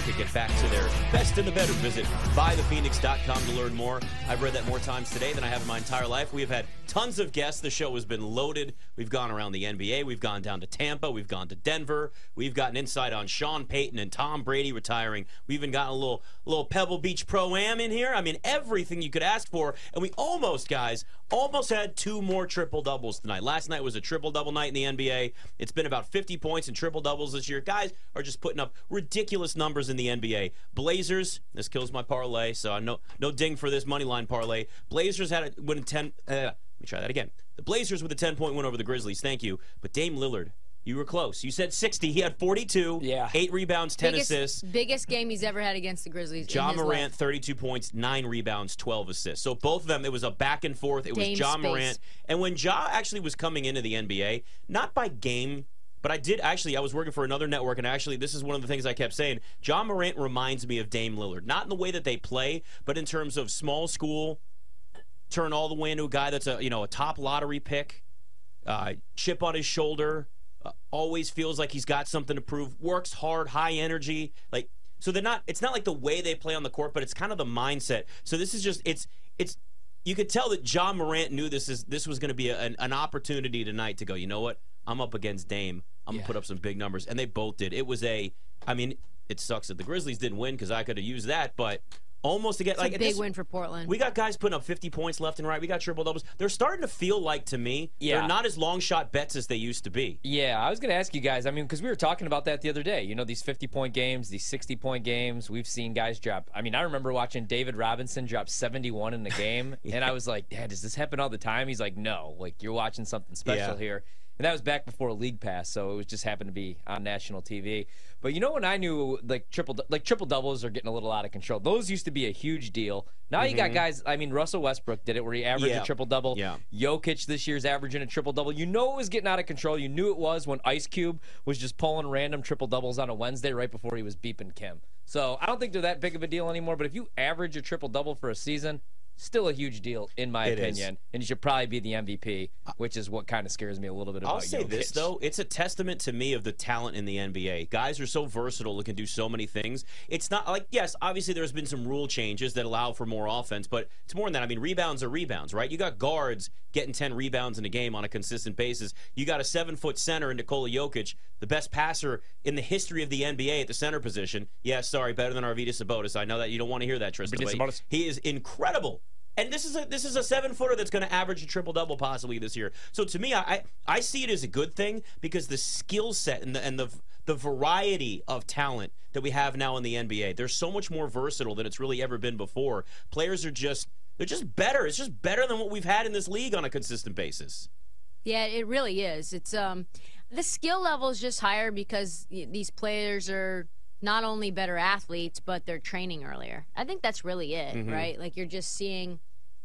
could get back to their best in the better. Visit buythephoenix.com to learn more. I've read that more times today than I have in my entire life. We have had tons of guests. The show has been loaded. We've gone around the NBA. We've gone down to Tampa. We've gone to Denver. We've gotten insight on Sean Payton and Tom Brady retiring. We even got a little little Pebble Beach Pro Am in here. I mean, everything you could ask for. And we almost, guys, almost had two more triple doubles tonight. Last night was a triple double night in the NBA. It's been about 50 points and triple doubles this year. Guys are just putting up ridiculous numbers in the NBA. Blazers, this kills my parlay, so I no no ding for this money line parlay. Blazers had a win 10. Uh, let me try that again. The Blazers with a 10 point win over the Grizzlies. Thank you. But Dame Lillard you were close. You said 60. He had 42. Yeah. Eight rebounds, 10 biggest, assists. Biggest game he's ever had against the Grizzlies. Ja Morant, life. 32 points, nine rebounds, 12 assists. So both of them, it was a back and forth. It Dame was John space. Morant. And when Ja actually was coming into the NBA, not by game, but I did actually, I was working for another network, and actually, this is one of the things I kept saying. Ja Morant reminds me of Dame Lillard. Not in the way that they play, but in terms of small school, turn all the way into a guy that's a, you know, a top lottery pick, uh, chip on his shoulder, uh, always feels like he's got something to prove, works hard, high energy. Like, so they're not, it's not like the way they play on the court, but it's kind of the mindset. So this is just, it's, it's, you could tell that Ja Morant knew this is this was going to be a, an, an opportunity tonight to go. You know what? I'm up against Dame. I'm Yeah. gonna put up some big numbers, and they both did. It was a. I mean, it sucks that the Grizzlies didn't win because I could have used that, but almost to get It's like a big this- win for Portland. We got guys putting up 50 points left and right. We got triple doubles. They're starting to feel like to me Yeah. they're not as long shot bets as they used to be. Yeah, I was going to ask you guys. I mean, because we were talking about that the other day. You know, these 50 point games, these 60 point games. We've seen guys drop. I mean, I remember watching David Robinson drop 71 in the game, and I was like, Dad, does this happen all the time? He's like, No, like you're watching something special Yeah. here. And that was back before League Pass, so it was just happened to be on national TV. But you know when I knew like triple like triple doubles are getting a little out of control. Those used to be a huge deal. Now you got guys. I mean, Russell Westbrook did it where he averaged Mm-hmm. Yeah. a triple double. Yeah. Jokic this year's averaging a triple double. You know it was getting out of control. You knew it was when Ice Cube was just pulling random triple doubles on a Wednesday right before he was beeping Kim. So I don't think they're that big of a deal anymore. But if you average a triple double for a season, still a huge deal in my It is. opinion. And you should probably be the MVP, uh, which is what kind of scares me a little bit about. I'll say this though, it's a testament to me of the talent in the NBA. Guys are so versatile, they can do so many things. It's not like yes, obviously there's been some rule changes that allow for more offense, but it's more than that. I mean, rebounds are rebounds, right? You got guards getting 10 rebounds in a game on a consistent basis. You got a 7-foot center in Nikola Jokic, the best passer in the history of the NBA at the center position. Yeah, sorry, better than Arvydas Sabonis. I know that you don't want to hear that, Tristan. Arvydas Sabonis. he is incredible. And this is a this is a seven footer that's going to average a triple double possibly this year. So to me, I, I see it as a good thing because the skill set and the and the the variety of talent that we have now in the NBA, they're so much more versatile than it's really ever been before. Players are just they're just better. It's just better than what we've had in this league on a consistent basis. Yeah, it really is. It's um the skill level is just higher because these players are not only better athletes, but they're training earlier. I think that's really it, Mhm. right? Like you're just seeing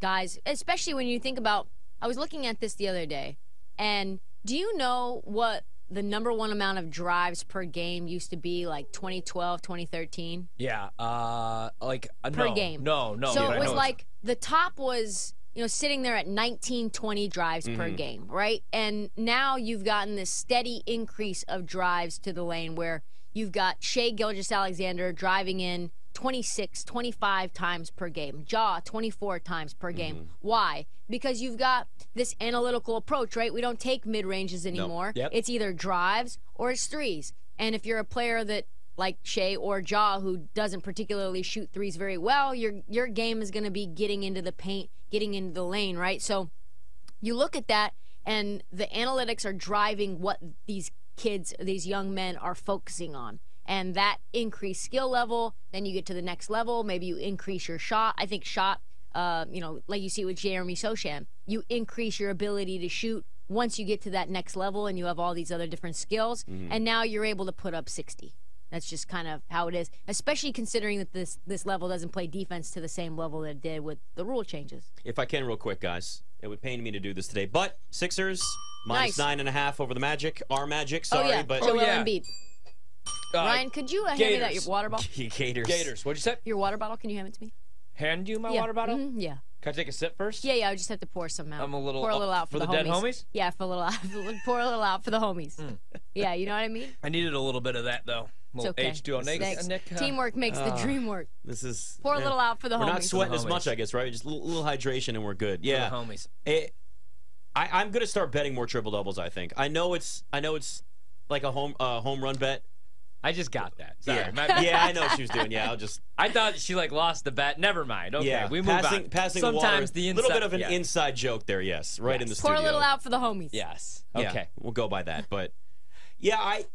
guys, especially when you think about I was looking at this the other day, and do you know what the number one amount of drives per game used to be like 2012, 2013? Yeah, uh, like uh, Per no, game. No, no. so I it was like the top was you know sitting there at 19 20 drives per Mhm. game right and now you've gotten this steady increase of drives to the lane where you've got Shai Gilgeous-Alexander driving in 26 25 times per game. Ja 24 times per game. Mm-hmm. Why? Because you've got this analytical approach right? We don't take mid ranges anymore. Yep. it's either drives or it's threes. And if you're a player that like Shai or Ja, who doesn't particularly shoot threes very well, your your game is going to be getting into the paint, getting into the lane, right? So you look at that, and the analytics are driving what these kids, these young men, are focusing on. And that increased skill level, then you get to the next level. Maybe you increase your shot. I think shot, uh, you know, like you see with Jeremy Sochan, you increase your ability to shoot once you get to that next level and you have all these other different skills. And now you're able to put up 60. That's just kind of how it is, especially considering that this this level doesn't play defense to the same level that it did with the rule changes. If I can, real quick, guys, it would pain me to do this today, but Sixers minus Nice. nine and a half over the Magic. Our Magic, sorry, oh yeah, but Joel yeah. Embiid. Uh, Ryan, could you uh, hand me that your Gators. water bottle? Gators. Gators. What'd you say? Your water bottle? Can you hand it to me? Hand you my yeah. water bottle? Mhm, yeah. Can I take a sip first? Yeah, yeah. I just have to pour some out. I'm a little pour a little out for for, the dead homies. homies? Yeah, for a little out. pour a little out for the homies. Yeah, you know what I mean. I needed a little bit of that though. It's okay. H2O. Nick, Thanks. Nick, uh, Teamwork makes the Ah. dream work. This is Pour a little out for the We're homies. not sweating as homies. much, I guess, right? Just a little, little hydration and we're good. for Yeah. the homies. It, I, I'm gonna start betting more triple doubles. I think. I know it's. I know it's like a home uh, home run bet. I just got that. Sorry. yeah. my yeah, I know what she was doing. Yeah, I'll just. I thought she like lost the bet. Never mind. Okay, yeah, we move passing, on. Passing Sometimes the the water. inside. little bit of an yeah. inside joke there. Yes, right in the Yes. Pour studio. a little out for the homies. Yes. Yeah, Okay. we'll go by that. But yeah, I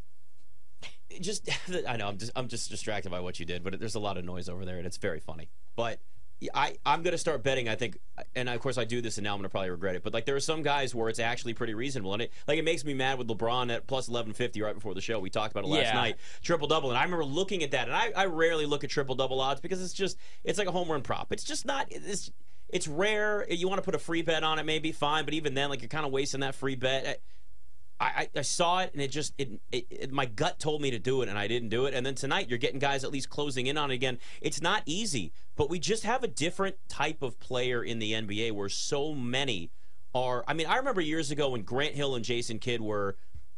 just I know I'm just I'm just distracted by what you did, but there's a lot of noise over there, and it's very funny. But yeah, I I'm gonna start betting. I think, and of course I do this, and now I'm gonna probably regret it. But like there are some guys where it's actually pretty reasonable, and it like it makes me mad with LeBron at plus 1150 right before the show. We talked about it last Yeah. night, triple double, and I remember looking at that, and I I rarely look at triple double odds because it's just it's like a home run prop. It's just not it's. It's rare. You want to put a free bet on it, maybe fine, but even then, like you're kind of wasting that free bet. I, I, I saw it and it just it, it, it my gut told me to do it and I didn't do it and then tonight you're getting guys at least closing in on it again. It's not easy, but we just have a different type of player in the NBA where so many are. I mean, I remember years ago when Grant Hill and Jason Kidd were,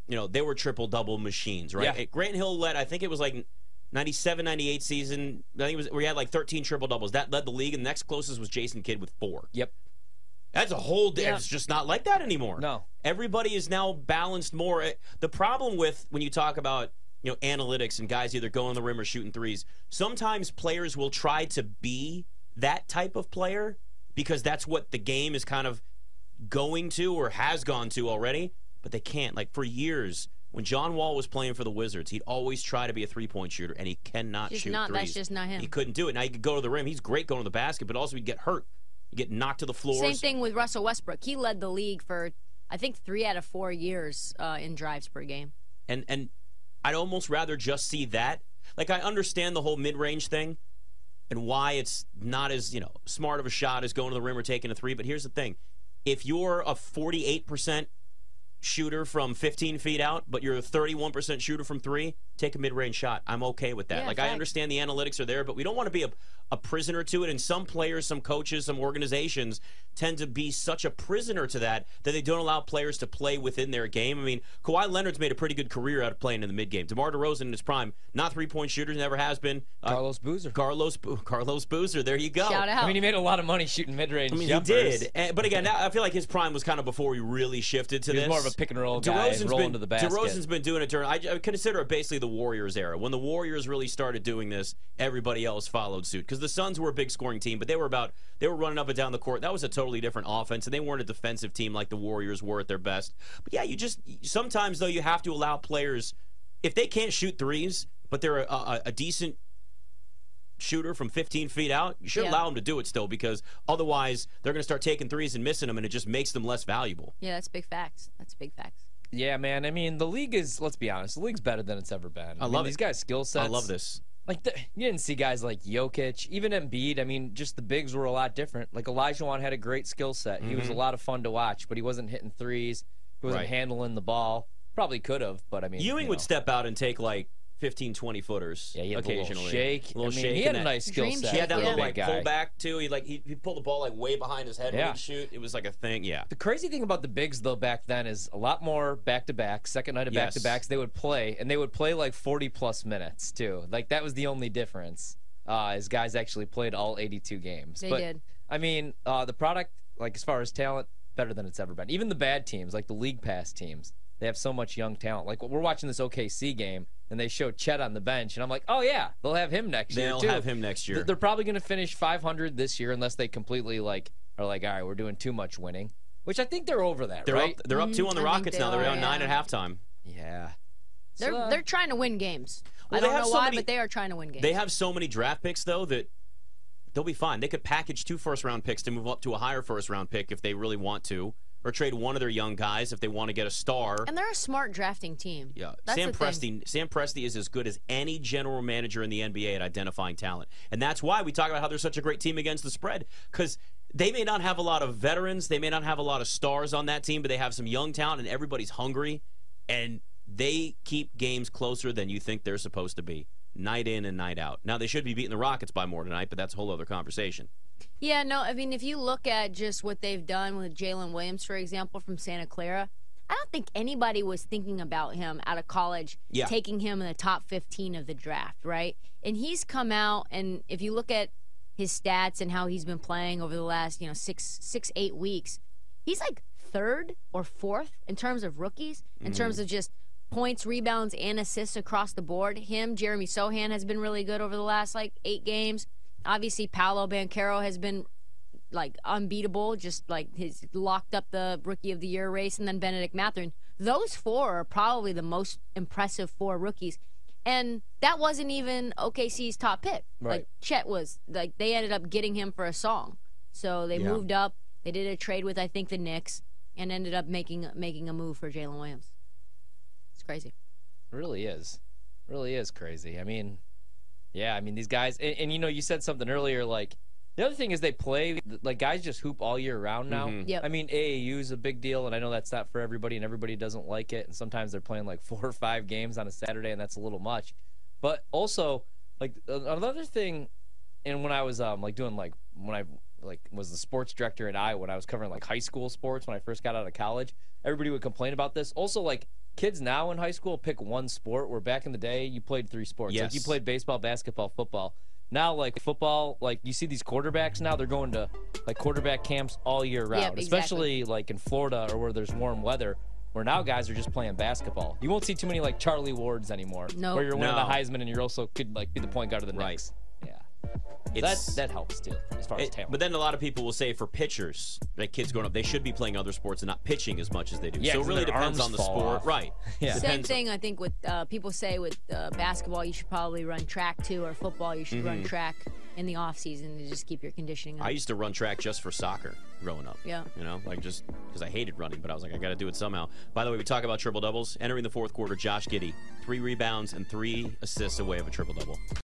you know, they were triple double machines, right? Yeah. Grant Hill led. I think it was like. 97 98 season I think it was we had like 13 triple doubles that led the league and the next closest was Jason Kidd with 4 Yep. That's a whole. di- Yeah. It's just not like that anymore. No. Everybody is now balanced more. Eh, The problem with when you talk about you know analytics and guys either going the rim or shooting threes, sometimes players will try to be that type of player because that's what the game is kind of going to or has gone to already, but they can't. Like for years. When John Wall was playing for the Wizards, he'd always try to be a three-point shooter, and he cannot Just shoot not- threes. that's just not him. He couldn't do it. Now he could go to the rim. He's great going to the basket, but also he'd get hurt. He'd get knocked to the floor. Same thing with Russell Westbrook. He led the league for I think three out of four years uh, in drives per game. and and I'd almost rather just see that. Like I understand the whole mid-range thing and why it's not as, you know, smart of a shot as going to the rim or taking a 3, but here's the thing. If you're a 48% shooter from 15 feet out, but you're a 31% shooter from 3, take a mid-range shot. I'm okay with that. Yeah, like I understand the analytics are there, but we don't want to be a a prisoner to it and some players, some coaches, some organizations tend to be such a prisoner to that that they don't allow players to play within their game. I mean, Kawhi Leonard's made a pretty good career out of playing in the mid game. DeMar DeRozan in his prime, not three-point shooter, never has been. Uh, Carlos Boozer. Carlos Bo- Carlos Boozer, there you go. Shout out. I mean, he made a lot of money shooting mid-range I mean, jumpers. he did, And- but again, I feel like his prime was kind of before we really shifted to He was this. more of a pick and roll guy and DeRozan's roll been, into the basket. DeRozan's been doing it during. I, I consider it basically the Warriors era. When the Warriors really started doing this, everybody else followed suit because the Suns were a big scoring team, but they were about they were running up and down the court. That was a totally different offense, and they weren't a defensive team like the Warriors were at their best. But yeah, you just sometimes though you have to allow players if they can't shoot threes, but they're a, a, a decent shooter from 15 feet out, you should Yeah. allow them to do it still because otherwise they're going to start taking threes and missing them, and it just makes them less valuable. Yeah, that's big facts. That's big facts. Yeah, man. I mean, the league is. Let's be honest. The league's better than it's ever been. I mean, love these it. guys' skill sets. I love this. Like the, you didn't see guys like Jokic, even Embiid. I mean, just the bigs were a lot different. Like Olajuwon had a great skill set. He was a lot of fun to watch, but he wasn't hitting threes. He wasn't Mm-hmm. Right. handling the ball. Probably could have, but I mean, Ewing you would step out and take like 15, 20 footers Yeah, he had the little occasionally. shake. little I mean, shake. he had a nice skill Dream set. He had that Yeah. little like big guy. pullback too. He like he, he pulled the ball like way behind his head when he'd shoot. It was like a thing. Yeah. The crazy thing about the bigs though back then is a lot more back to back, second night of back to backs. They would play and they would play like 40 plus minutes too. Like that was the only difference. Uh, is guys actually played all 82 games. They but, did. I mean, uh, the product, like as far as talent, better than it's ever been. Even the bad teams, like the league pass teams, they have so much young talent. Like we're watching this OKC game and they show Chet on the bench, and I'm like, oh yeah, they'll have him next year They'll have him next year. They're probably going to finish 500 this year unless they completely like are like, all right, we're doing too much winning. Which I think they're over that, They're right? up. They're up two on the I Rockets they now. They're are, down nine yeah. at halftime. Yeah. They're So, uh, they're trying to win games. Well, I don't know so why, many- but they are trying to win games. They have so many draft picks though that they'll be fine. They could package two first round picks to move up to a higher first round pick if they really want to, or trade one of their young guys if they want to get a star. and they're a smart drafting team. Yeah, That's Sam the thing. Presti. Sam Presti is as good as any general manager in the NBA at identifying talent, and that's why we talk about how they're such a great team against the spread because they may not have a lot of veterans, they may not have a lot of stars on that team, but they have some young talent, and everybody's hungry, and they keep games closer than you think they're supposed to be. Night in and night out. Now they should be beating the Rockets by more tonight, but that's a whole other conversation. Yeah, no, I mean, if you look at just what they've done with Jalen Williams, for example, from Santa Clara, I don't think anybody was thinking about him out of college, Yeah. taking him in the top 15 of the draft, right? And he's come out, and if you look at his stats and how he's been playing over the last, you know, six, six, eight weeks, he's like third or fourth in terms of rookies, in terms mm-hmm. of just points, rebounds, and assists across the board. Him, Jeremy Sochan has been really good over the last like eight games. Obviously, Paolo Banchero has been like unbeatable, just like his locked up the rookie of the year race, and then Bennedict Mathurin. Those four are probably the most impressive four rookies. And that wasn't even OKC's top pick. Right. Like Chet was like they ended up getting him for a song. So they Yeah. moved up. They did a trade with I think the Knicks and ended up making making a move for Jalen Williams. It's crazy. It really is. It really is crazy. I mean, yeah, I mean these guys and, and you know, you said something earlier like the other thing is they play like guys just hoop all year round now. Mhm. Yep. I mean, AAU is a big deal, and I know that's not for everybody, and everybody doesn't like it. And sometimes they're playing like four or five games on a Saturday, and that's a little much. But also, like another thing, and when I was um like doing like when I like was the sports director at Iowa when I was covering like high school sports when I first got out of college, everybody would complain about this. Also, like kids now in high school pick one sport, where back in the day you played three sports. Like you played baseball, basketball, football. Now, like football, like you see these quarterbacks now, they're going to like quarterback camps all year round, exactly. especially like in Florida or where there's warm weather. Where now guys are just playing basketball. You won't see too many like Charlie Wards anymore. No. Where you're winning No. the Heisman and you're also could like be the point guard of the Right. Knicks. Yeah. That that helps too as far as It- talent. but then a lot of people will say for pitchers, like kids growing up, they should be playing other sports and not pitching as much as they do. Yeah, so it 'cause really depends on the sport, off. right? Yeah. Same Depends- thing, I think, with uh, people say with uh, basketball, you should probably run track too, or football, you should Mm-hmm. run track in the off season to just keep your conditioning up. I used to run track just for soccer growing up. Yeah. You know, like just because I hated running, but I was like, I got to do it somehow. By the way, we talk about triple doubles. Entering the fourth quarter, Josh Giddey, three rebounds and three assists away of a triple double.